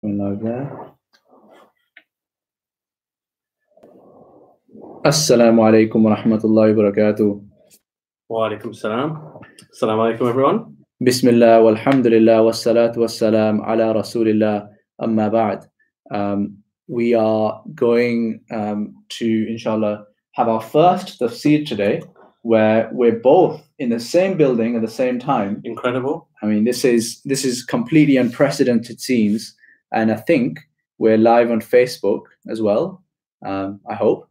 Live there. Assalamu alaikum wa rahmatullahi wa barakatuh. Wa alaikum salam. Assalamu alaikum, everyone. Bismillah walhamdulillah wassalatu wassalam ala rasulillah amma ba'd. Um, we are going um, to, inshallah, have our first tafsir today where we're both in the same building at the same time. Incredible. I mean, this is this is completely unprecedented scenes, and I think we're live on Facebook as well. Um, I hope.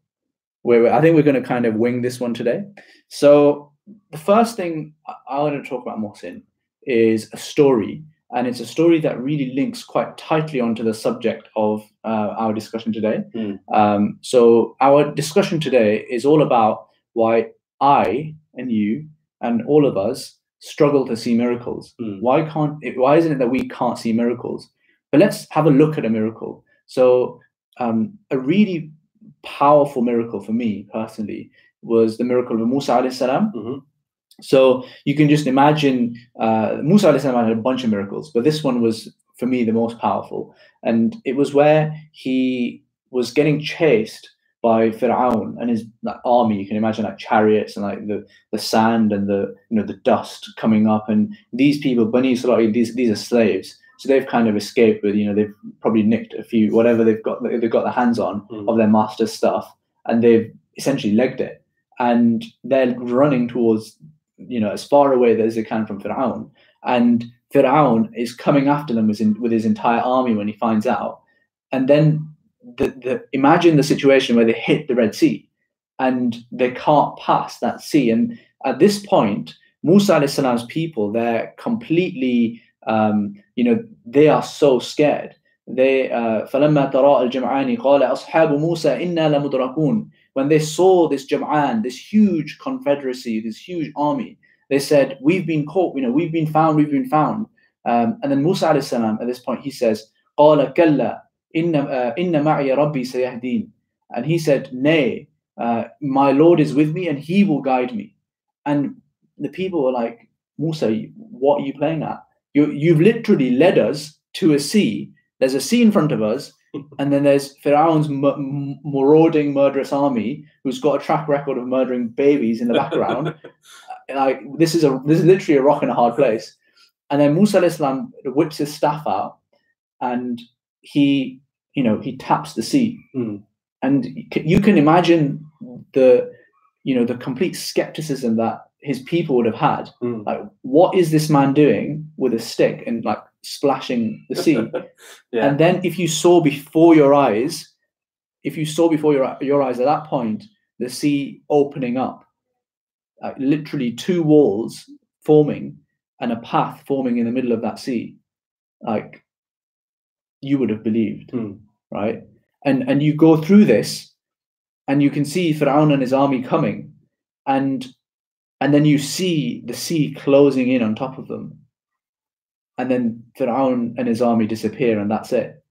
We're, I think we're going to kind of wing this one today. So the first thing I, want to talk about, Mohsin, is a story, and it's a story that really links quite tightly onto the subject of uh, our discussion today. Mm. Um, so our discussion today is all about why I and you and all of us struggle to see miracles. Mm. Why can't? It, why isn't it that we can't see miracles? But let's have a look at a miracle. So um, a really powerful miracle for me personally was the miracle of Musa alayhi salam. Mhm. So you can just imagine uh, Musa alayhi salam had a bunch of miracles, but this one was for me the most powerful, and it was where he was getting chased by Fir'aun and his like, army. You can imagine like chariots and like the, the sand and the you know the dust coming up, and these people, Bani Israel, these these are slaves. So they've kind of escaped with, you know, they've probably nicked a few, whatever they've got, they've got their hands on Mm. of their master's stuff, and they've essentially legged it, and they're running towards, you know, as far away as they can from Fir'aun, and Fir'aun is coming after them with, with his entire army when he finds out, and then the, the imagine the situation where they hit the Red Sea, and they can't pass that sea, and at this point, Musa salam's people, they're completely, um, you know, they are so scared. They uh, فلما تراءى الجمعان قال أصحاب موسى إنا لمدركون when they saw this Jam'an, this huge confederacy, this huge army, they said, We've been caught, you know, we've been found, we've been found. Um, and then Musa alayhi salam, at this point, he says, قال كلا إن, uh, إن معي ربي سيهدين. And he said, Nay, uh, my Lord is with me and he will guide me. And the people were like, Musa, what are you playing at? You, you've literally led us to a sea. There's a sea in front of us, and then there's Pharaoh's m- marauding, murderous army who's got a track record of murdering babies in the background. like this is a this is literally a rock and a hard place. And then Musa alayhi salam whips his staff out, and he, you know, he taps the sea, Mm. and you you can imagine the, you know, the complete skepticism that his people would have had. Mm. Like, what is this man doing with a stick and like splashing the sea? yeah. And then if you saw before your eyes, if you saw before your your eyes at that point the sea opening up, like literally two walls forming and a path forming in the middle of that sea, like you would have believed, Hmm. right? And and you go through this, and you can see Pharaoh and his army coming, and and then you see the sea closing in on top of them, and then Pharaoh and his army disappear, and that's it,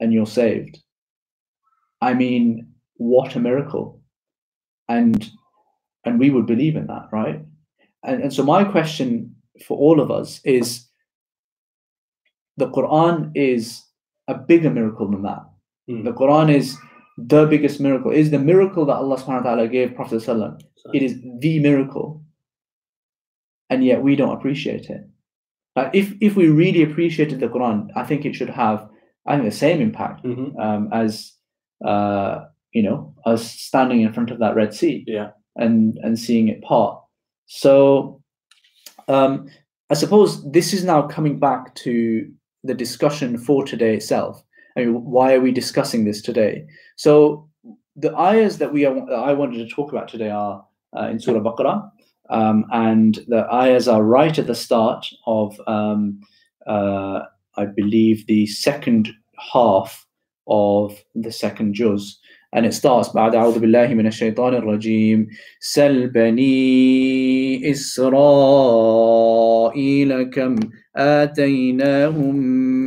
and you're saved. I mean, what a miracle! And and we would believe in that, right? And and so my question for all of us is: the Quran is a bigger miracle than that. Mm. The Quran is the biggest miracle. It is the miracle that Allah subhanahu wa ta'ala gave Prophet Sallallahu it is the miracle and yet we don't appreciate it if if we really appreciated the quran i think it should have i think the same impact Mhm. um, as uh, you know us standing in front of that red sea Yeah. and and seeing it part so um, i suppose this is now coming back to the discussion for today itself i mean why are we discussing this today so the ayahs that we are, that i wanted to talk about today are uh, in surah baqarah um, and the ayahs are right at the start of um, uh, i believe the second half of the second juz and it starts بعد أعوذ بالله من الشيطان الرجيم سل بني إسرائيل كم آتيناهم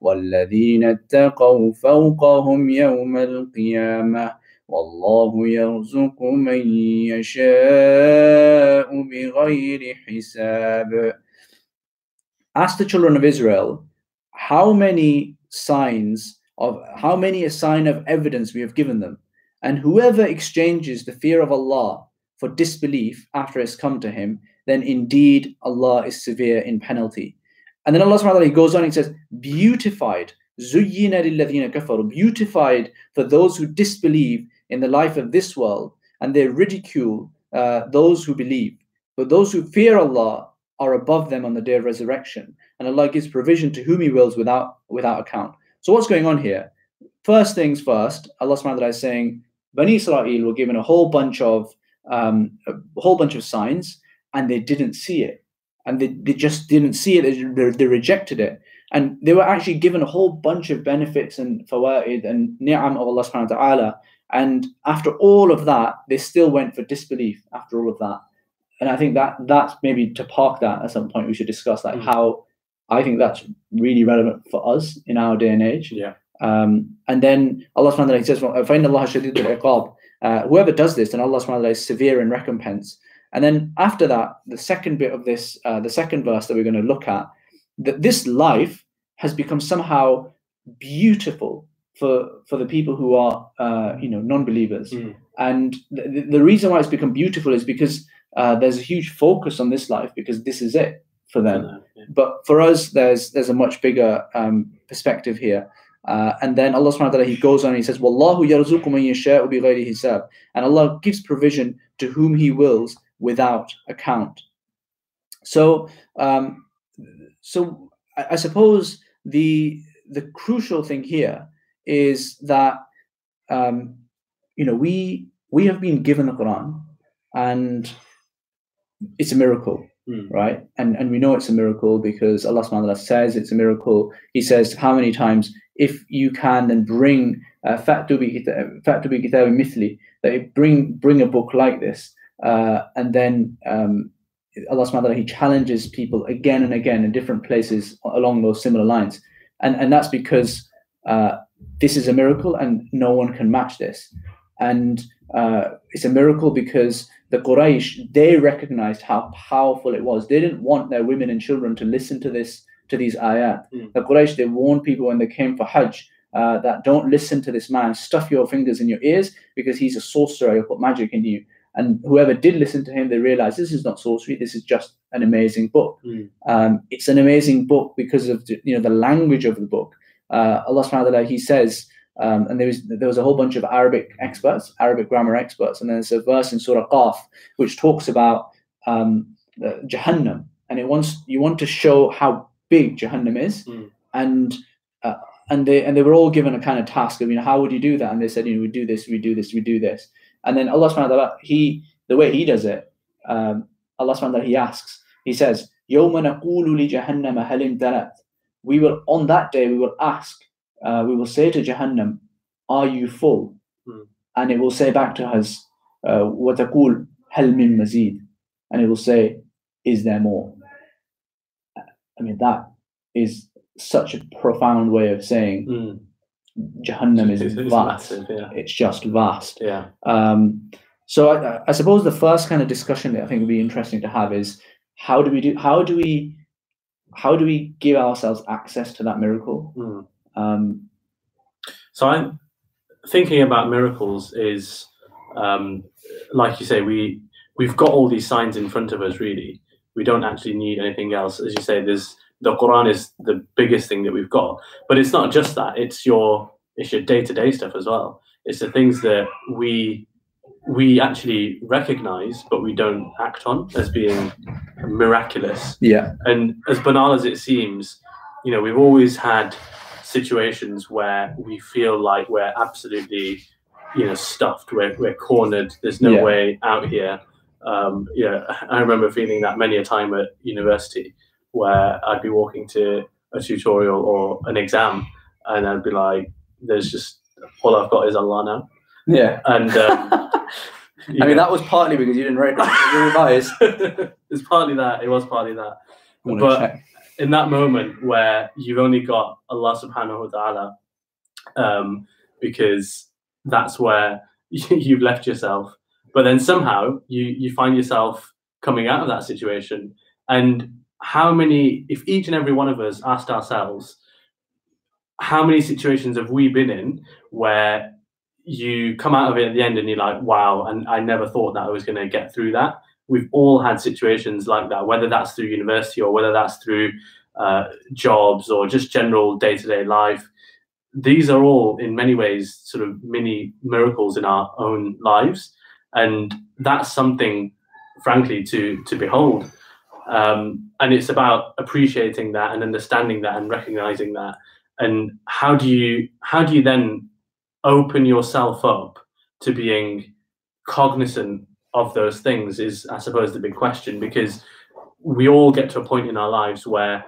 والذين اتقوا فوقهم يوم القيامة والله يرزق من يشاء بغير حساب Ask the children of Israel how many signs of how many a sign of evidence we have given them. And whoever exchanges the fear of Allah for disbelief after it's come to him, then indeed Allah is severe in penalty. And then Allah subhanahu wa ta'ala goes on and says, beautified, kafaru, beautified for those who disbelieve in the life of this world and they ridicule uh, those who believe. But those who fear Allah are above them on the day of resurrection. And Allah gives provision to whom He wills without without account. So what's going on here? First things first, Allah subhanahu wa ta'ala is saying, Bani Israel were given a whole bunch of um, a whole bunch of signs and they didn't see it and they, they just didn't see it. They, they rejected it. And they were actually given a whole bunch of benefits and fawaid and ni'am of Allah subhanahu wa ta'ala. And after all of that, they still went for disbelief after all of that. And I think that that's maybe to park that at some point, we should discuss like mm. how I think that's really relevant for us in our day and age. Yeah. Um, and then Allah subhanahu wa ta'ala says, Allah. Uh, whoever does this, then Allah subhanahu wa ta'ala is severe in recompense. And then after that, the second bit of this, uh, the second verse that we're going to look at, that this life has become somehow beautiful for for the people who are uh, you know non-believers. Mm. And the, the reason why it's become beautiful is because uh, there's a huge focus on this life because this is it for them. Yeah. But for us, there's there's a much bigger um, perspective here. Uh, and then Allah subhanahu wa ta'ala, He goes on and He says, Wallahu yarzuqu man yasha'u bighayri hisab. And Allah gives provision to whom He wills without account. So, um, so I, I suppose the the crucial thing here is that um, you know we we have been given the Quran, and it's a miracle, mm. right? And and we know it's a miracle because Allah subhanahu wa ta'ala says it's a miracle. He says how many times if you can then bring uh, fatu bi kitab mithli that bring bring a book like this uh, and then um, Allah subhanahu wa ta'ala he challenges people again and again in different places along those similar lines and and that's because uh, this is a miracle and no one can match this and uh, it's a miracle because the Quraysh they recognized how powerful it was. They didn't want their women and children to listen to this to these ayat. Mm. The Quraysh they warned people when they came for Hajj uh, that don't listen to this man. Stuff your fingers in your ears because he's a sorcerer. He'll put magic in you. And whoever did listen to him, they realized this is not sorcery. This is just an amazing book. Mm. Um, it's an amazing book because of the, you know the language of the book. Uh, Allah Subhanahu wa Taala He says um, and there was there was a whole bunch of Arabic experts, Arabic grammar experts, and there's a verse in Surah Qaf which talks about um, Jahannam, and it wants you want to show how big Jahannam is, mm. and uh, and they and they were all given a kind of task of you know how would you do that, and they said you know we do this, we do this, we do this, and then Allah Subhanahu wa Taala he the way he does it, um, Allah Subhanahu wa Taala he asks, he says, يوم نقول لجهنم هل امتلأت We will on that day we will ask uh, we will say to Jahannam, Are you full? Hmm. And it will say back to us, وَتَقُولْ هَلْ مِن مَزِيد And it will say, Is there more? I mean, that is such a profound way of saying mm. Jahannam is it's, vast. Massive, yeah. It's just vast. Yeah. Um, so I, I, suppose the first kind of discussion that I think would be interesting to have is how do we do how do we how do we give ourselves access to that miracle? Mm. Um, so I'm thinking about miracles is um, like you say we we've got all these signs in front of us really we don't actually need anything else as you say there's the quran is the biggest thing that we've got but it's not just that it's your it's your day-to-day stuff as well it's the things that we we actually recognize but we don't act on as being miraculous yeah and as banal as it seems you know we've always had situations where we feel like we're absolutely, you know, stuffed. We're, we're cornered. There's no yeah. way out here. Um, yeah, I remember feeling that many a time at university where I'd be walking to a tutorial or an exam and I'd be like, there's just all I've got is Allah now. Yeah. And um, I mean, know, that was partly because you didn't you revise. it's partly that. It was partly that. But- check. in that moment where you've only got Allah subhanahu wa ta'ala, um, because that's where you've left yourself. But then somehow you, you find yourself coming out of that situation. And how many, if each and every one of us asked ourselves, how many situations have we been in where you come out of it at the end and you're like, wow, and I never thought that I was going to get through that. We've all had situations like that, whether that's through university or whether that's through uh, jobs or just general day to day life. These are all, in many ways, sort of mini miracles in our own lives. And that's something, frankly, to, to behold. Um, and it's about appreciating that and understanding that and recognizing that. And how do you how do you then open yourself up to being cognizant of those things is I suppose the big question because we all get to a point in our lives where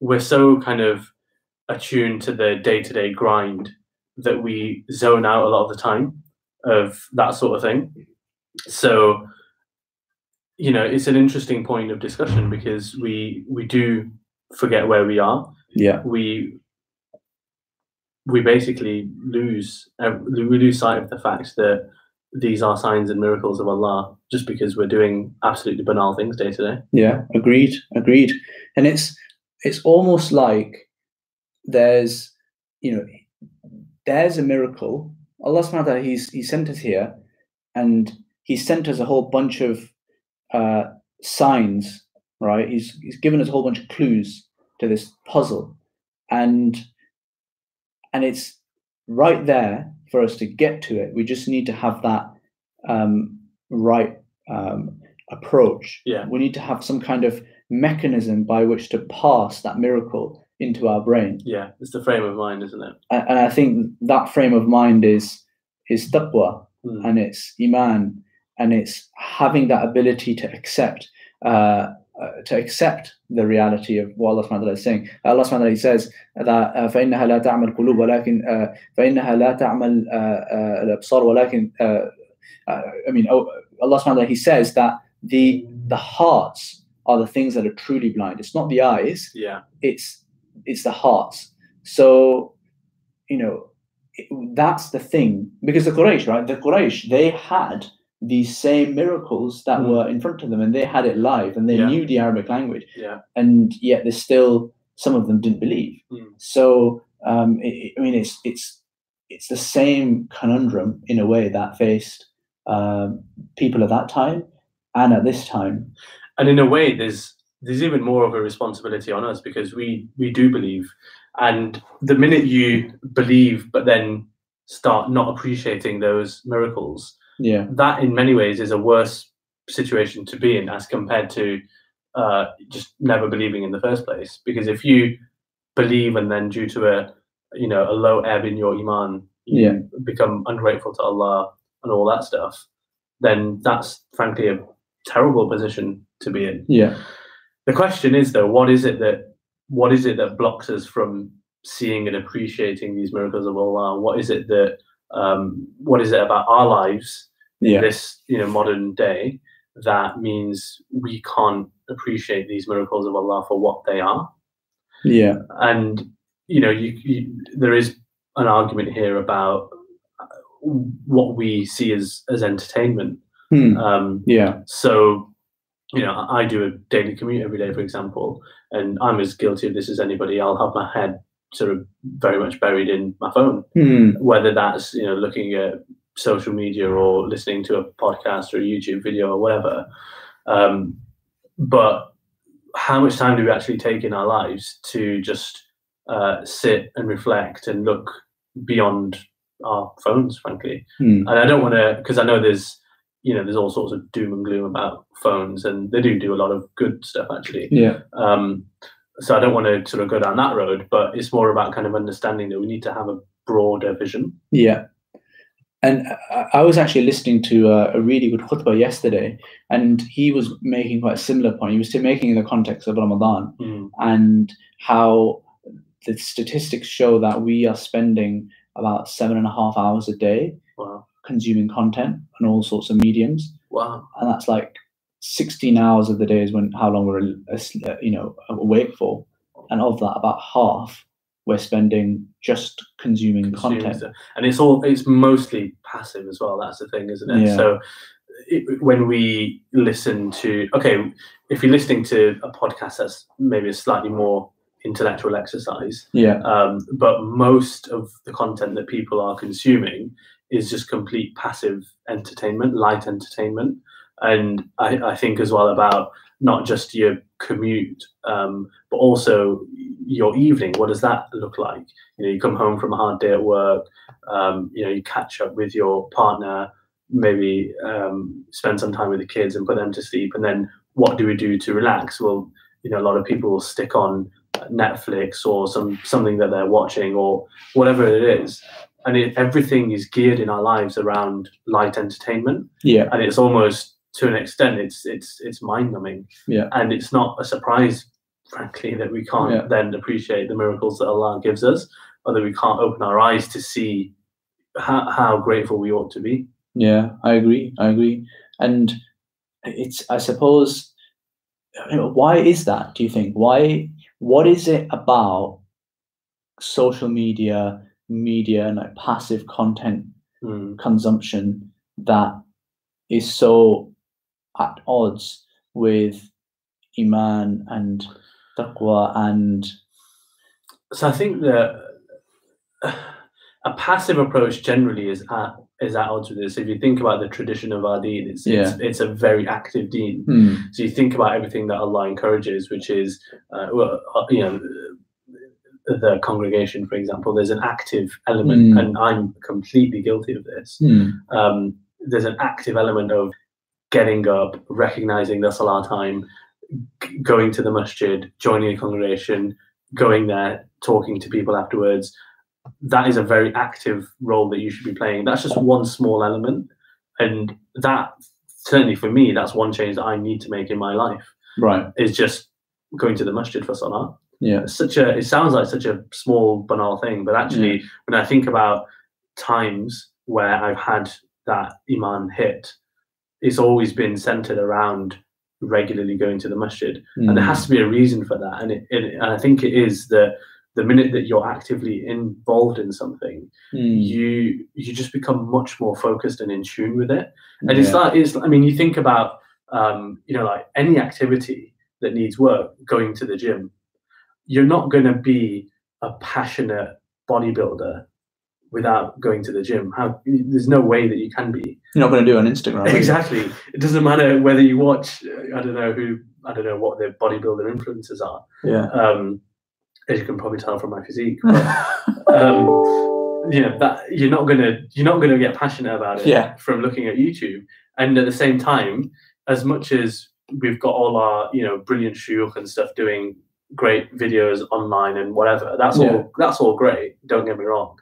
we're so kind of attuned to the day-to-day grind that we zone out a lot of the time of that sort of thing. So you know, it's an interesting point of discussion because we we do forget where we are. Yeah. We we basically lose uh, we lose sight of the fact that these are signs and miracles of Allah just because we're doing absolutely banal things day to day. Yeah, agreed, agreed. And it's it's almost like there's you know there's a miracle. Allah subhanahu wa ta'ala, he's he sent us here and he sent us a whole bunch of uh signs, right? He's he's given us a whole bunch of clues to this puzzle. And and it's right there for us to get to it. We just need to have that um, right um, approach. Yeah. We need to have some kind of mechanism by which to pass that miracle into our brain. Yeah, it's the frame of mind, isn't it? And, and I think that frame of mind is is taqwa Mm. and it's iman and it's having that ability to accept uh, uh, to accept the reality of what Allah subhanahu wa ta'ala is saying. Allah subhanahu wa ta'ala says that uh, فإنها لا تعمل القلوب ولكن uh, فإنها لا تعمل uh, uh, الأبصار ولكن uh, uh, I mean oh, Allah subhanahu wa ta'ala he says that the the hearts are the things that are truly blind. It's not the eyes, Yeah, it's it's the hearts. So, you know, it- that's the thing because the Quraysh, right? The Quraysh, they had these same miracles that Mm. were in front of them, and they had it live, and they Yeah. knew the Arabic language, yeah, and yet there's still some of them didn't believe. Mm. So, um, it- I mean, it's it's it's the same conundrum in a way that faced um, people at that time and at this time. and in a way, there's there's even more of a responsibility on us because we we do believe, and the minute you believe but then start not appreciating those miracles, Yeah, that in many ways is a worse situation to be in as compared to uh, just never believing in the first place. Because if you believe and then due to a you know a low ebb in your iman, you Yeah. become ungrateful to Allah and all that stuff, then that's frankly a terrible position to be in. yeah, The question is though, what is it that what is it that blocks us from seeing and appreciating these miracles of Allah? What is it that um, what is it about our lives yeah, this you know modern day that means we can't appreciate these miracles of Allah for what they are? yeah, And you know, you, you there is an argument here about uh, what we see as as entertainment. Hmm. Um, yeah, so, you know, I do a daily commute every day, for example, and I'm as guilty of this as anybody. I'll have my head sort of very much buried in my phone, Hmm. whether that's, you know, looking at social media or listening to a podcast or a YouTube video or whatever. Um, but how much time do we actually take in our lives to just uh, sit and reflect and look beyond our phones, frankly? Hmm. and I don't want to because I know there's you know there's all sorts of doom and gloom about phones, and they do do a lot of good stuff actually. yeah. Um, so I don't want to sort of go down that road, but it's more about kind of understanding that we need to have a broader vision. Yeah. And I- was actually listening to a, a really good khutbah yesterday, and he was making quite a similar point. He was still making in the context of Ramadan Mm, and how the statistics show that we are spending about seven and a half hours a day Wow. consuming content on all sorts of mediums, Wow. and that's like 16 hours of the day is when how long we're uh, you know awake for, and of that, about half we're spending just consuming consuming content. stuff. and it's all it's mostly passive as well that's the thing isn't it Yeah. so it, when we listen to okay if you're listening to a podcast that's maybe a slightly more intellectual exercise Yeah, um, but most of the content that people are consuming is just complete passive entertainment light entertainment and i, I think as well about not just your commute um, but also your evening what does that look like? You know you come home from a hard day at work um, you know you catch up with your partner maybe um, spend some time with the kids and put them to sleep and then what do we do to relax? Well you know a lot of people will stick on netflix or some something that they're watching or whatever it is. And it, everything is geared in our lives around light entertainment. Yeah, and it's almost to an extent it's it's it's mind numbing. Yeah. and it's not a surprise frankly that we can't Yeah. then appreciate the miracles that allah gives us or that we can't open our eyes to see how, how grateful we ought to be yeah. I agree. I agree. And it's I suppose you know, why is that? Do you think why? What is it about social media, media, and like passive content Mm. consumption that is so at odds with iman and taqwa and so i think that a passive approach generally is at is at odds with this if you think about the tradition of our deen it's it's, it's a very active deen Hmm, So you think about everything that Allah encourages, which is, uh, well, uh, you know, the congregation, for example. There's an active element, Mm. and I'm completely guilty of this. hmm, Um, there's an active element of getting up, recognizing the salah time, g- going to the masjid, joining a congregation, going there, talking to people afterwards. That is a very active role that you should be playing. That's just one small element, and that certainly for me, that's one change that I need to make in my life right is just going to the masjid for salah. yeah It's such a it sounds like such a small banal thing, but actually when I think about times where I've had that iman hit, it's always been centered around regularly going to the masjid. And there has to be a reason for that. And it, it and I think it is that the minute that you're actively involved in something, Hmm, you you just become much more focused and in tune with it and it's yeah, like it's i mean you think about um you know like any activity that needs work going to the gym you're not going to be a passionate bodybuilder without going to the gym how there's no way that you can be you're not going to do it on instagram exactly it doesn't matter whether you watch i don't know who i don't know what the bodybuilder influencers are yeah um as you can probably tell from my physique but um, you know that you're not gonna you're not gonna get passionate about it Yeah. from looking at YouTube. And at the same time, as much as we've got all our you know brilliant shuyukh and stuff doing great videos online and whatever, that's Yeah. all that's all great. Don't get me wrong,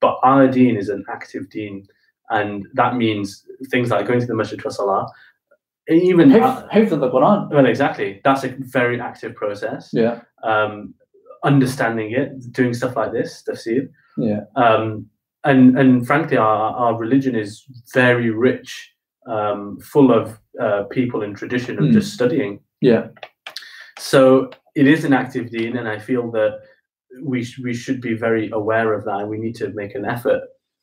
but our deen is an active deen, and that means things like going to the masjid for salah. Even Hifz hifz of the quran well, exactly. That's a very active process yeah um, understanding it, doing stuff like this, tafsir. Yeah. Um, and and frankly, our, our religion is very rich, um, full of uh, people and tradition of Mm. just studying. yeah So it is an active deen, and I feel that we we should be very aware of that, and we need to make an effort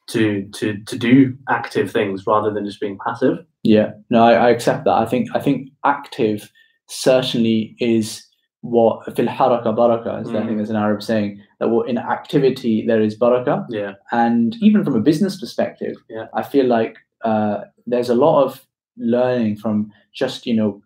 to to to do active things rather than just being passive. Yeah, no, I, I accept that. I think I think active certainly is what fil haraka baraka, as I Mm. think there's an Arab saying that what in activity there is baraka, Yeah. and even from a business perspective, Yeah. I feel like uh, there's a lot of learning from just you know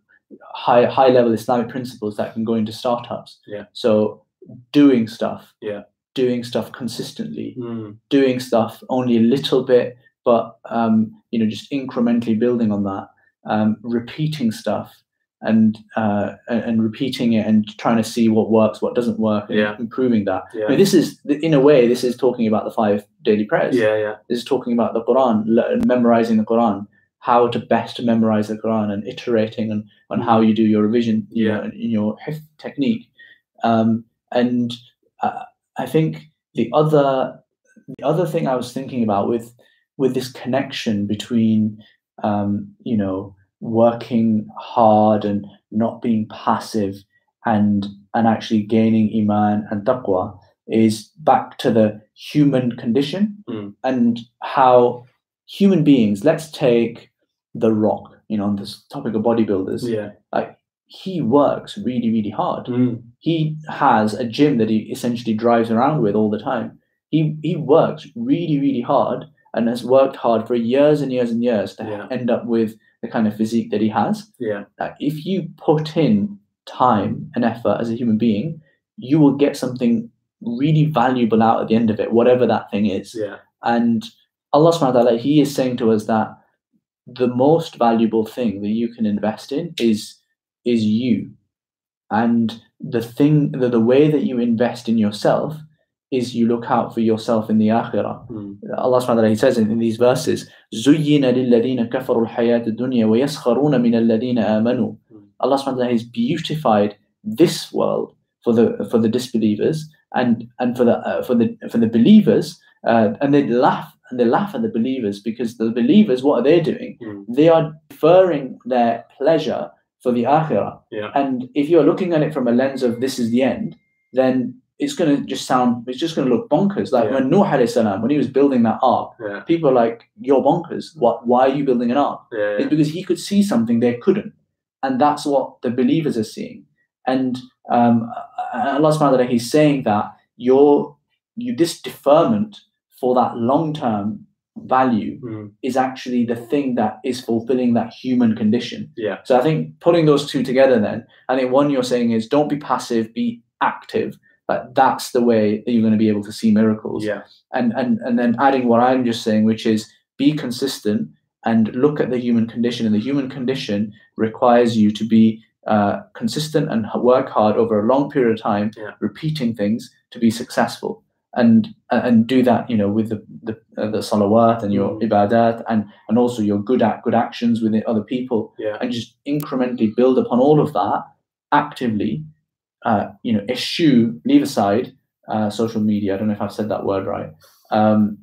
high high level Islamic principles that can go into startups. Yeah. So doing stuff. Yeah. Doing stuff consistently Mm. doing stuff only a little bit, but um, you know, just incrementally building on that, um, repeating stuff and uh, and, repeating it and trying to see what works, what doesn't work, and Yeah. improving that. I mean, this is in a way, this is talking about the five daily prayers. Yeah. Yeah. This is talking about the Quran, memorizing the Quran, how to best memorize the Quran, and iterating on, on how you do your revision, you. Yeah. know, in your technique. Um, and uh, I think the other the other thing I was thinking about with with this connection between um, you know working hard and not being passive and and actually gaining iman and taqwa is back to the human condition Mm. and how human beings let's take the rock you know on this topic of bodybuilders Yeah. He works really really hard Mm. he has a gym that he essentially drives around with all the time. He he works really really hard and has worked hard for years and years and years to Yeah. end up with the kind of physique that he has. Yeah. Like, if you put in time and effort as a human being, you will get something really valuable out at the end of it, whatever that thing is. Yeah. And Allah subhanahu wa ta'ala, He is saying to us that the most valuable thing that you can invest in is is you. And the thing the, the way that you invest in yourself is you look out for yourself in the akhirah. Mm. Allah subhanahu wa ta'ala, He says in, in these verses, زُيِّنَ لِلَّذِينَ كَفَرُوا الْحَيَاةِ الدُّنْيَا وَيَسْخَرُونَ مِنَ الَّذِينَ آمَنُوا Mm. Allah subhanahu wa ta'ala has beautified this world for the for the disbelievers and and for the uh, for the for the believers uh, and they laugh and they laugh at the believers because the believers what are they doing Mm. they are deferring their pleasure for the akhirah Yeah. and if you're looking at it from a lens of this is the end then it's going to just sound it's just going to look bonkers like Yeah. when Nuh alayhi salam when he was building that ark Yeah. people are like you're bonkers what why are you building an ark Yeah. is because he could see something they couldn't. And that's what the believers are seeing. And um, Allah subhanahu wa ta'ala, he's saying that your you this deferment for that long term value Mm. is actually the thing that is fulfilling that human condition. Yeah. So I think putting those two together then, I think one you're saying is don't be passive, be active. Like that's the way that you're going to be able to see miracles Yeah. and and and then adding what I'm just saying, which is be consistent and look at the human condition. And the human condition requires you to be uh, consistent and work hard over a long period of time, Yeah. repeating things to be successful. And and do that, you know, with the the, uh, the salawat and your Mm. ibadat, and and also your good act, good actions with other people, Yeah. and just incrementally build upon all of that actively. Uh, you know, eschew, leave aside uh, social media. I don't know if I've said that word right. Um,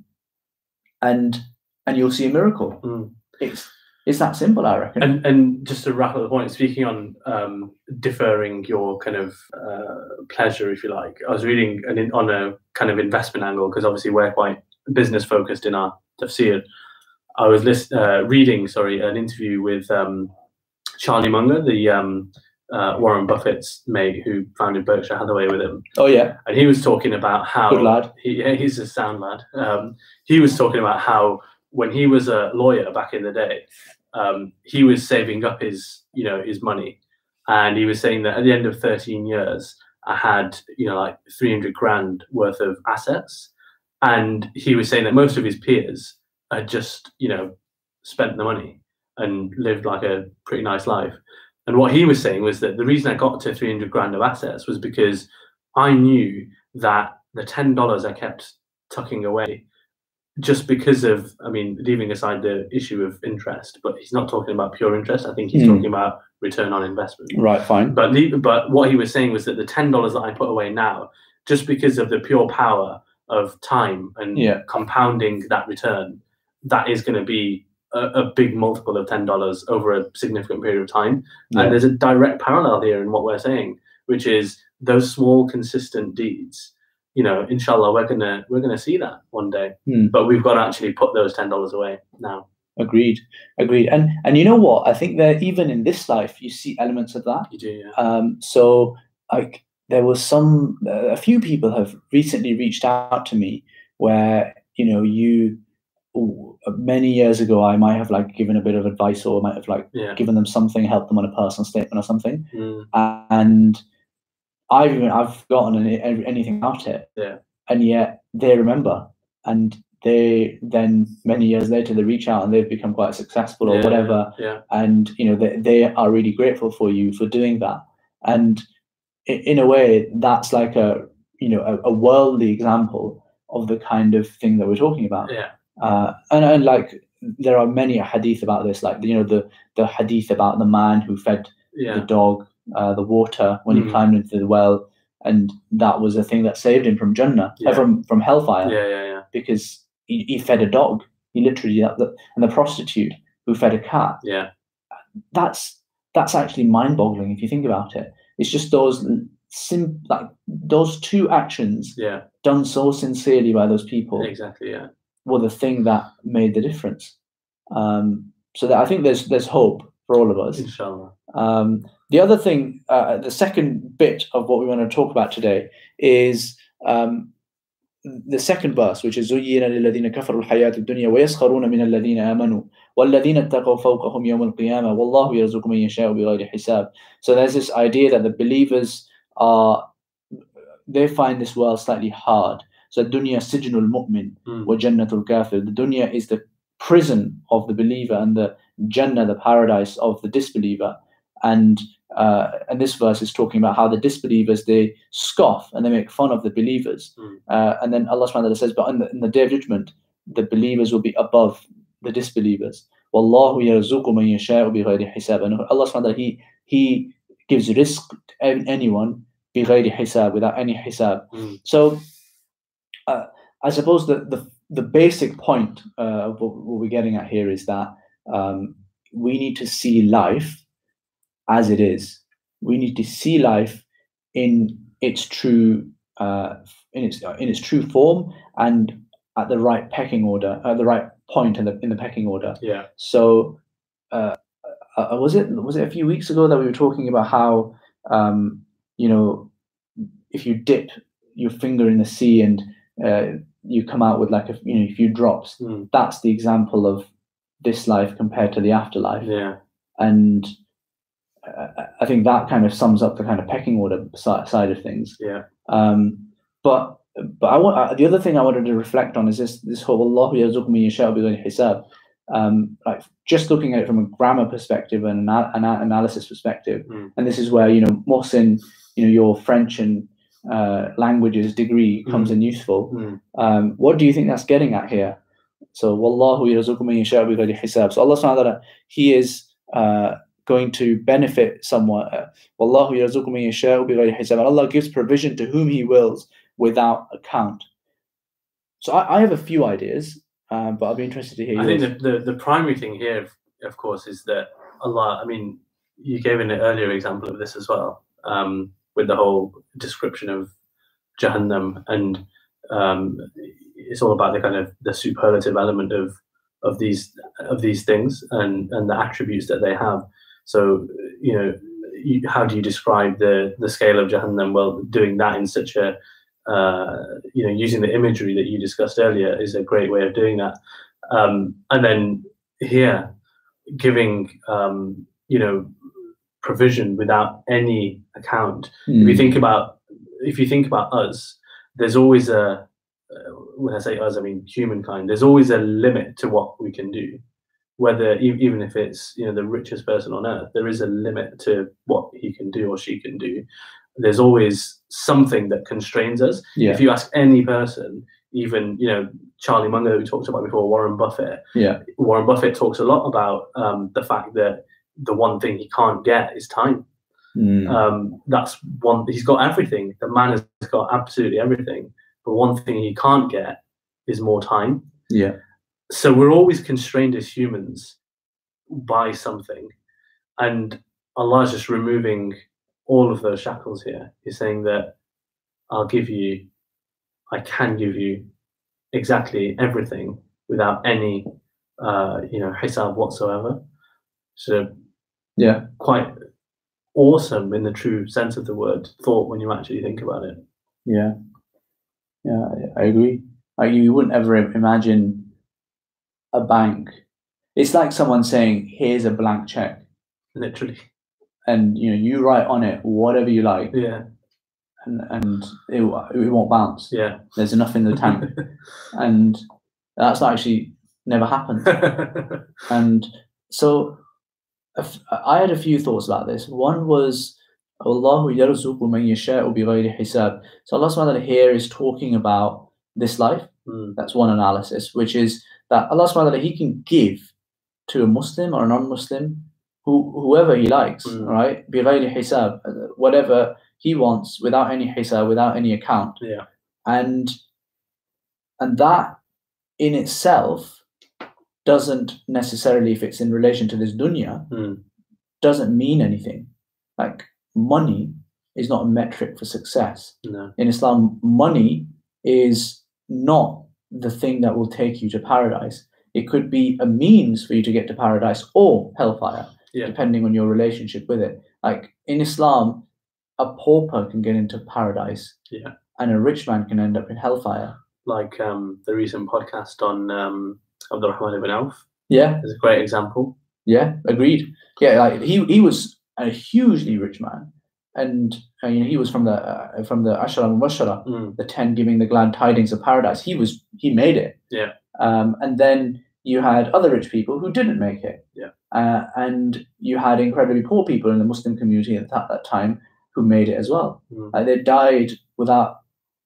and and you'll see a miracle. Mm. It's it's that simple, I reckon. And and just to wrap up the point, speaking on um, deferring your kind of uh, pleasure, if you like, I was reading an in, on a kind of investment angle because obviously we're quite business focused in our tafsir. I was list, uh, reading, sorry, an interview with um, Charlie Munger, the um, uh, Warren Buffett's mate who founded Berkshire Hathaway with him, oh yeah, and he was talking about how good lad. he, he's a sound lad. Um, he was talking about how when he was a lawyer back in the day, um, he was saving up his, you know, his money, and he was saying that at the end of 13 years, I had, you know, like 300 grand worth of assets, and he was saying that most of his peers had just, you know, spent the money and lived like a pretty nice life. And what he was saying was that the reason I got to 300 grand of assets was because I knew that the $10 I kept tucking away, just because of, I mean, leaving aside the issue of interest, but he's not talking about pure interest. I think he's Hmm. talking about return on investment. Right, fine. But le- but what he was saying was that the ten dollars that I put away now, just because of the pure power of time and Yeah. compounding that return, that is going to be a, a big multiple of ten dollars over a significant period of time. Yeah. And there's a direct parallel here in what we're saying, which is those small, consistent deeds. You know, inshallah, we're gonna we're gonna see that one day. Hmm. But we've got to actually put those ten dollars away now. Agreed, agreed. And and you know what? I think that even in this life, you see elements of that. You do, yeah. Um, so like there was some a few people have recently reached out to me where you know you ooh, many years ago I might have like given a bit of advice or might have like Yeah. given them something, helped them on a personal statement or something, Mm, and I've even I've forgotten any, any- anything about it. Yeah. And yet they remember, and they then many years later they reach out and they've become quite successful or Yeah, whatever yeah. and you know they, they are really grateful for you for doing that and in a way that's like a you know a, a worldly example of the kind of thing that we're talking about Yeah. uh, and, and like there are many hadith about this like you know the the hadith about the man who fed the dog uh, the water when Mm. he climbed into the well and that was a thing that saved him from jannah uh, from from hellfire Yeah. Yeah. Yeah. because he, he fed a dog. He literally and the prostitute who fed a cat. Yeah. That's that's actually mind-boggling if you think about it. It's just those sim like those two actions Yeah. done so sincerely by those people Exactly. Yeah. were the thing that made the difference. Um, so that I think there's there's hope for all of us. Inshallah. Um, the other thing, uh, the second bit of what we want to talk about today is um, the second verse, which is زُيِّنَ لِلَّذِينَ كَفَرُوا الْحَيَاةُ الدُّنْيا وَيَسْخَرُونَ مِنَ الَّذِينَ آمَنُوا وَالَّذِينَ اتَّقَوْا فَوْقَهُمْ يَوْمَ الْقِيَامَةِ وَاللَّهُ يَرْزُقُ مَن يَشَاءُ بِغَيْرِ حِسَابٍ So there's this idea that the believers are, they find this world slightly hard. So dunya sijnul mu'min Mm. wa jannatul kafir. The dunya is the prison of the believer and the Jannah, the paradise of the disbeliever. And uh, and this verse is talking about how the disbelievers they scoff and they make fun of the believers. Mm. Uh, and then Allah subhanahu wa ta'ala says, but in the, in the day of judgment, the believers will be above the disbelievers. Wallahu yarzuqu man yasha'u bighayri hisab. And Allah subhanahu wa ta'ala, he, he gives rizq to an- anyone bighayri hisab, without any hisab. Mm. So, uh, I suppose the, the the basic point uh, of what, what we're getting at here is that um, we need to see life as it is. We need to see life in its true uh, in its in its true form and at the right pecking order, at the right point in the in the pecking order. Yeah. So, uh, uh, was it was it a few weeks ago that we were talking about how um, you know if you dip your finger in the sea and uh, you come out with like a you know a few drops, Mm. that's the example of this life compared to the afterlife, Yeah. and uh, I think that kind of sums up the kind of pecking order si- side of things. Yeah. Um, but but I want the other thing I wanted to reflect on is this this whole Allah yarzuqu man yasha'u bighayri hisab. Um, like just looking at it from a grammar perspective and an, an analysis perspective, Mm. and this is where you know Mohsin, you know your French and uh, languages degree comes in useful. Mm. Um, what do you think that's getting at here? So Wallahu yarzuqu man yasha'u bighayri hisab. So Allah subhanahu wa ta'ala, He is uh, going to benefit someone. Uh, Wallahu yarzuqu man yasha'u bighayri hisab. Allah gives provision to whom He wills without account. So I, I have a few ideas, um, but I'll be interested to hear I yours. think the, the, the primary thing here, of, of course, is that Allah, I mean, you gave an earlier example of this as well, um, with the whole description of Jahannam, and um, it's all about the kind of the superlative element of of these of these things and and the attributes that they have. So, you know, you, how do you describe the the scale of Jahannam? Well, doing that in such a uh, you know, using the imagery that you discussed earlier is a great way of doing that. Um, and then here, giving um, you know provision without any account. If you Mm, think about if you think about us, there's always a uh, when I say us, I mean humankind. There's always a limit to what we can do. Whether even if it's you know the richest person on earth, there is a limit to what he can do or she can do. There's always something that constrains us yeah, if you ask any person, even you know Charlie Munger, who we talked about before, Warren Buffett, yeah, Warren Buffett talks a lot about um, the fact that the one thing he can't get is time. mm, Um, that's one. He's got everything. The man has got absolutely everything, but one thing he can't get is more time. yeah, So we're always constrained as humans by something, and Allah is just removing all of those shackles here. He's saying that I'll give you, I can give you exactly everything without any, uh, you know, hisab whatsoever. So yeah. quite awesome in the true sense of the word thought when you actually think about it. Yeah, yeah, I, I agree. Like you wouldn't ever imagine a bank. It's like someone saying, "Here's a blank check, Literally, and you know you write on it whatever you like, yeah, and and it, it won't bounce. yeah. There's enough in the tank, and that's actually never happened. And so I had a few thoughts about this. One was Allahu yarzuqu man yasha'u bighayri hisab. So Allah subhanahu wa ta'ala here is talking about this life. Mm, That's one analysis, which is that Allah subhanahu wa ta'ala he can give to a Muslim or a non-Muslim, who, whoever he likes, Mm. right? Bighayri hisab, uh, whatever he wants without any hisab, without any account yeah, and and that in itself doesn't necessarily, if it's in relation to this dunya, Hmm. doesn't mean anything. Like money is not a metric for success. No. In Islam, money is not the thing that will take you to paradise. It could be a means for you to get to paradise or hellfire, Yeah. depending on your relationship with it. Like in Islam, a pauper can get into paradise, Yeah. and a rich man can end up in hellfire. Like um, the recent podcast on um, Abdurrahman ibn Auf Yeah, is a great example. yeah, agreed. Yeah, like he he was a hugely rich man, and uh, you know he was from the uh, from the Ashara Mubashara, Mm. the ten giving the glad tidings of paradise. He was he made it. Yeah. Um, and then you had other rich people who didn't make it. Yeah. Uh, and you had incredibly poor people in the Muslim community at that, that time who made it as well. Mm. Uh, they died without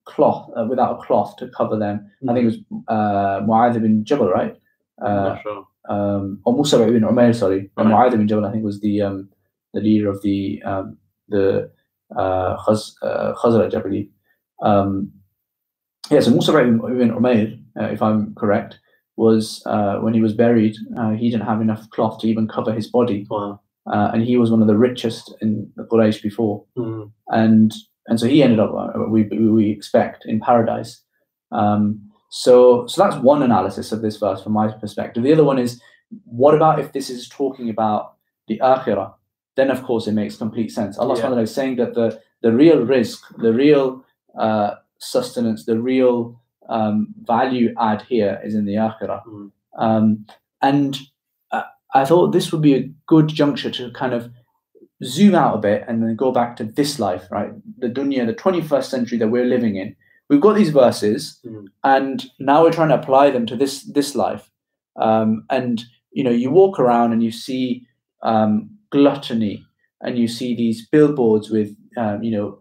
cloth, uh, without a cloth to cover them. I think it was uh, Mu'adh ibn Jabal, right? I'm Uh, not sure. um, or Mus'ab ibn Umair, sorry. Right. Mu'adh ibn Jabal, I think, was the um, the leader of the um, the uh, Khaz, uh, Khazraj, I believe. Um, yeah, so Mus'ab ibn, Umair, uh, if I'm correct, was uh, when he was buried, uh, he didn't have enough cloth to even cover his body, Wow. uh, and he was one of the richest in the Quraysh before Mm. and and so he ended up we we expect in paradise. Um, so so that's one analysis of this verse from my perspective. The other one is what about if this is talking about the akhirah? Then of course it makes complete sense. Allah Yeah. subhanahu is saying that the the real rizq, the real uh, sustenance, the real um, value add here is in the akhirah. Mm. Um, and uh, I thought this would be a good juncture to kind of zoom out a bit and then go back to this life, right? The dunya, the 21st century that we're living in. We've got these verses, Mm. and now we're trying to apply them to this this life. Um, and you know, you walk around and you see um, gluttony, and you see these billboards with um, you know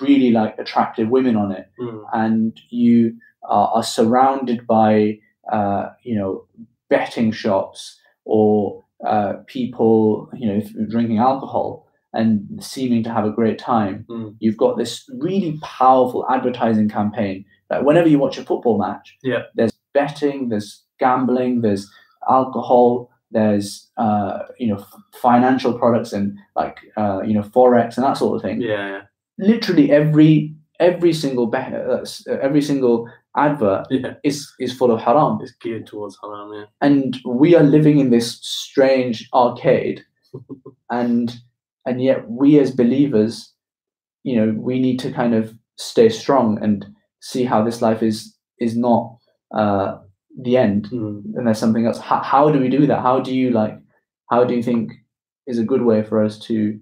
really like attractive women on it, Mm. and you are, are surrounded by uh, you know betting shops or uh, people you know drinking alcohol and seeming to have a great time. Mm. You've got this really powerful advertising campaign that whenever you watch a football match, Yeah. there's betting, there's gambling, there's alcohol, there's uh, you know f- financial products and like uh, you know forex and that sort of thing Yeah, yeah. literally every every single be- uh, uh, every single advert Yeah. is is full of haram It's geared towards haram, yeah. and we are living in this strange arcade and and yet we as believers you know we need to kind of stay strong and see how this life is is not uh the end Mm. and there's something else how, how do we do that how do you like how do you think is a good way for us to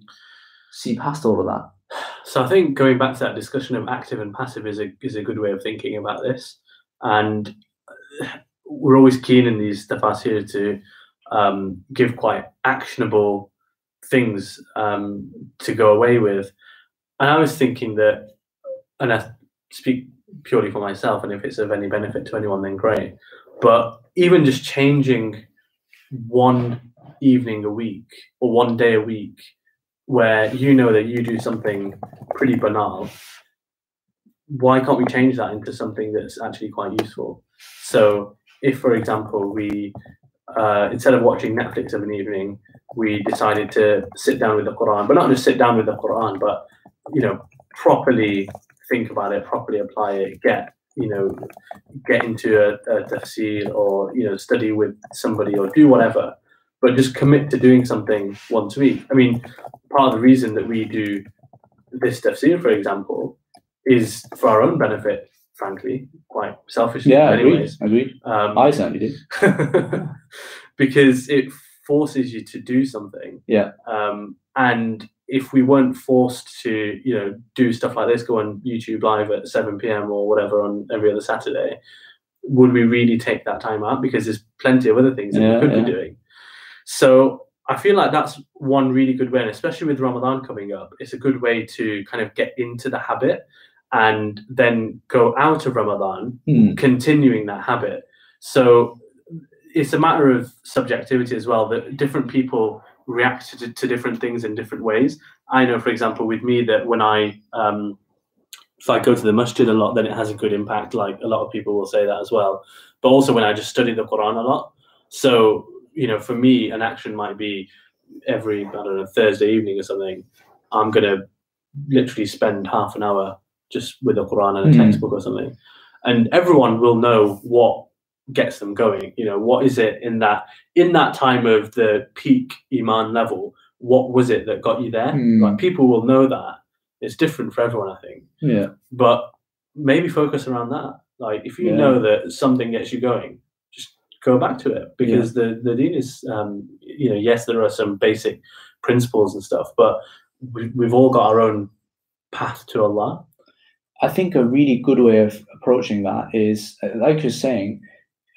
see past all of that So I think going back to that discussion of active and passive is a is a good way of thinking about this. And we're always keen in these tafsir to um, give quite actionable things um, to go away with. And I was thinking that, and I speak purely for myself, and if it's of any benefit to anyone, then great. But even just changing one evening a week or one day a week where you know that you do something pretty banal, why can't we change that into something that's actually quite useful? So, if, for example, we uh, instead of watching Netflix of an evening, we decided to sit down with the Quran, but not just sit down with the Quran, but you know, properly think about it, properly apply it, get you know, get into a, a tafsir or you know, study with somebody or do whatever, but just commit to doing something once a week. I mean, part of the reason that we do this tafsir, for example, is for our own benefit, frankly, quite selfishly in many ways. agreed Um, i certainly did because it forces you to do something. Yeah. Um, and if we weren't forced to, you know, do stuff like this, go on YouTube live at 7 p.m. or whatever on every other Saturday, would we really take that time out? Because there's plenty of other things that Yeah, we could yeah. be doing. So I feel like that's one really good way, and especially with Ramadan coming up, it's a good way to kind of get into the habit and then go out of Ramadan Hmm. continuing that habit. So it's a matter of subjectivity as well that different people react to, to different things in different ways. I know, for example, with me that when I um, if I go to the masjid a lot, then it has a good impact. Like a lot of people will say that as well. But also when I just study the Quran a lot. So, you know, for me, an action might be every, I don't know, Thursday evening or something. I'm going to literally spend half an hour just with the Quran and a Mhm. textbook or something. And everyone will know what gets them going. You know, what is it in that in that time of the peak Iman level? What was it that got you there? Hmm. Like people will know that. It's different for everyone, I think Yeah. but maybe focus around that. Like if you Yeah. know that something gets you going, just go back to it because the the deen is, um, you know, yes, there are some basic principles and stuff, but we, we've all got our own path to Allah. I think a really good way of approaching that is, uh, like you're saying,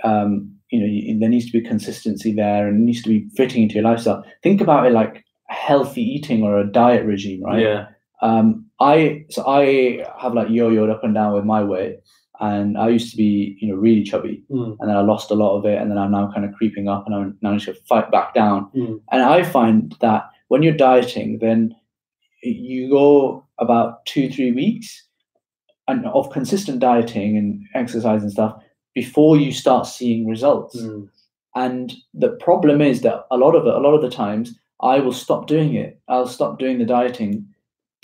um, you know, you, there needs to be consistency there, and it needs to be fitting into your lifestyle. Think about it like healthy eating or a diet regime, right? Yeah, Um, I so I have like yo-yoed up and down with my weight, and I used to be, you know, really chubby, Mm. and then I lost a lot of it, and then I'm now kind of creeping up, and I'm now to fight back down. Mm. And I find that when you're dieting, then you go about two, three weeks and of consistent dieting and exercise and stuff before you start seeing results. Mm. And the problem is that a lot of it, a lot of the times, I will stop doing it. I'll stop doing the dieting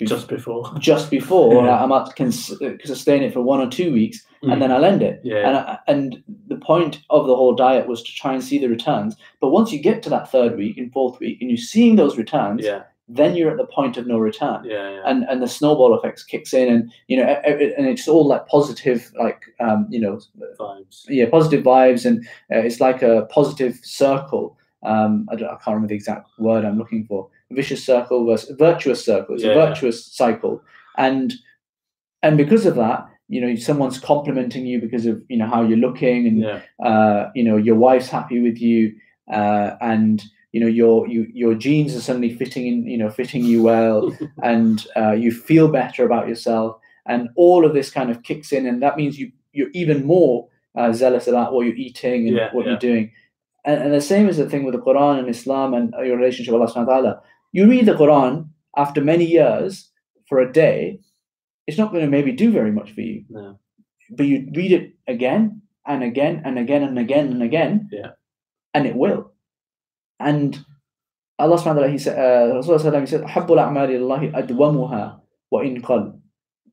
bef- just before. just before Yeah. I might cons- uh, sustain it for one or two weeks Mm. and then I'll end it. Yeah. And I, and the point of the whole diet was to try and see the returns. But once you get to that third week and fourth week and you're seeing those returns, yeah, then you're at the point of no return. yeah, yeah. And and the snowball effects kicks in, and you know, and it's all like positive, like um, you know, vibes. yeah, positive vibes, and uh, it's like a positive circle. Um, I, don't, I can't remember the exact word I'm looking for. Vicious circle versus virtuous circle. It's Yeah, a virtuous cycle, and and because of that, you know, someone's complimenting you because of you know how you're looking, and Yeah, uh, you know your wife's happy with you, uh, and you know your you, your jeans are suddenly fitting in, you know, fitting you well, and uh, you feel better about yourself, and all of this kind of kicks in, and that means you you're even more uh, zealous about what you're eating and Yeah, what yeah. you're doing, and, and the same is the thing with the Quran and Islam and your relationship with Allah Subhanahu wa Taala. You read the Quran after many years for a day, it's not going to maybe do very much for you no. but you read it again and again and again and again and again, Yeah. and it will. And Allah subhanahu wa ta'ala, he said, uh, Rasulullah sallallahu alayhi wa sallam, he said, "Habbu al-a'mali ilallahi adwamuha wa in qal."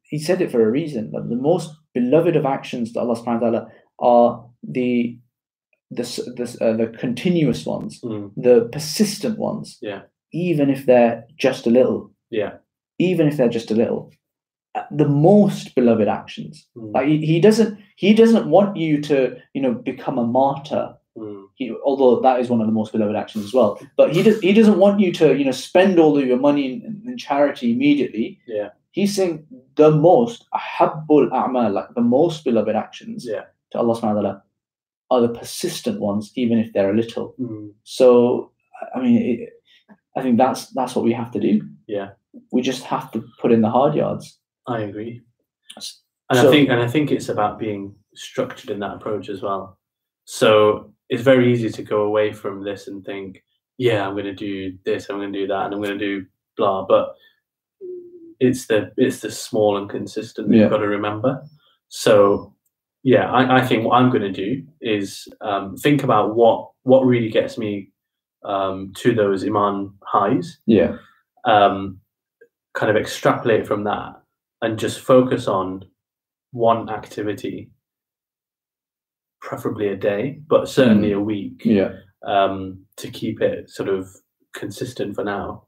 He said it for a reason. That the most beloved of actions to Allah subhanahu wa ta'ala are the the, uh, the continuous ones, Mm. the persistent ones. Yeah. Even if they're just a little, Yeah. even if they're just a little, Uh, the most beloved actions. Mm. Like he, he doesn't he doesn't want you to you know become a martyr. He, although that is one of the most beloved actions as well. But he does he doesn't want you to you know spend all of your money in, in charity immediately. Yeah. He's saying the most ahabbul a'mal, like the most beloved actions Yeah. to Allah subhanahu wa ta'ala are the persistent ones, even if they're a little. Mm. So I mean, it, I think that's that's what we have to do. Yeah. We just have to put in the hard yards. I agree. And So- I think and I think it's about being structured in that approach as well. So it's very easy to go away from this and think, yeah, I'm going to do this, I'm going to do that, and I'm going to do blah. But it's the it's the small and consistent Yeah. you've got to remember. So yeah, I, I think what I'm going to do is um, think about what what really gets me um, to those iman highs Yeah. um, kind of extrapolate from that and just focus on one activity, preferably a day, but certainly a week, Yeah. um, to keep it sort of consistent for now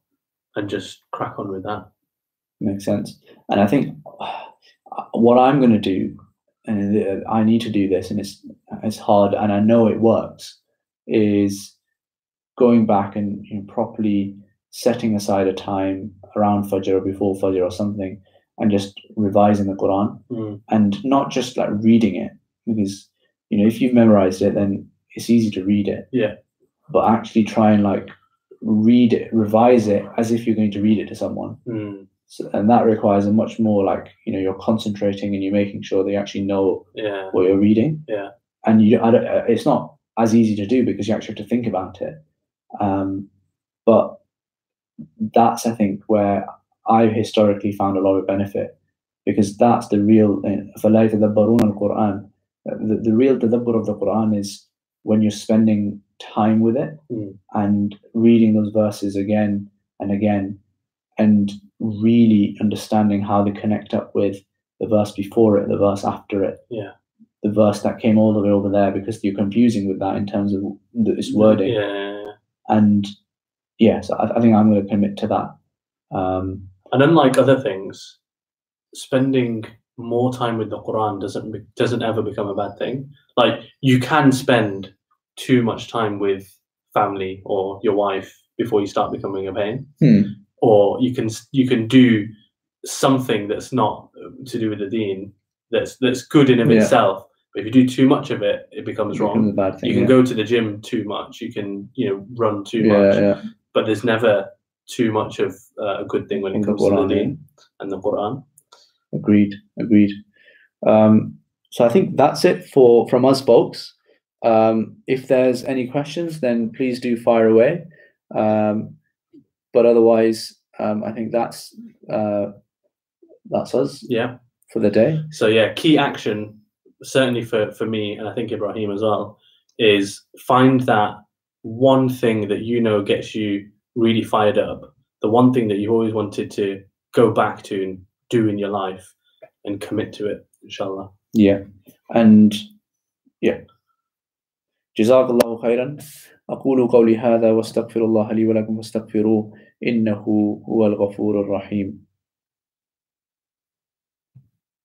and just crack on with that. Makes sense. And I think what I'm going to do, and uh, I need to do this, and it's it's hard, and I know it works, is going back and you know, properly setting aside a time around Fajr or before Fajr or something, and just revising the Quran, Mm, and not just like reading it, because you know if you've memorized it, then it's easy to read it. Yeah. But actually try and like read it, revise it as if you're going to read it to someone. mm, So, and that requires a much more like you know you're concentrating and you're making sure they actually know yeah, what you're reading. Yeah. And you, I don't, uh, it's not as easy to do because you actually have to think about it. Um, but that's I think where I've historically found a lot of benefit because that's the real فَلَا يَتَدَبَّرُونَ الْقُرْآنِ the, the real tadabbur of the Quran is when you're spending time with it Mm. and reading those verses again and again and really understanding how they connect up with the verse before it, the verse after it, Yeah. the verse that came all the way over there because you're confusing with that in terms of this wording. Yeah. And yes, I, I think I'm going to commit to that. Um, And unlike other things, spending more time with the Quran doesn't doesn't ever become a bad thing. Like you can spend too much time with family or your wife before you start becoming a pain, Hmm. or you can you can do something that's not uh, to do with the Deen that's that's good in of Yeah. itself. But if you do too much of it, it becomes wrong. thing. You can yeah. go to the gym too much. You can you know run too yeah, much but there's never too much of uh, a good thing when it comes to the Quran, deen and the Quran. Agreed. Agreed. Um, so I think that's it for from us, folks. Um, if there's any questions, then please do fire away. Um, but otherwise, um, I think that's uh, that's us Yeah. for the day. So yeah, key action certainly for for me and I think Ibrahim as well is find that one thing that you know gets you really fired up. The one thing that you've always wanted to go back to and do in your life and commit to it, inshallah. Yeah, and yeah. جزاك الله خيرا أقول قولي هذا واستغفر الله لي ولكم فاستغفروه إنه هو الغفور الرحيم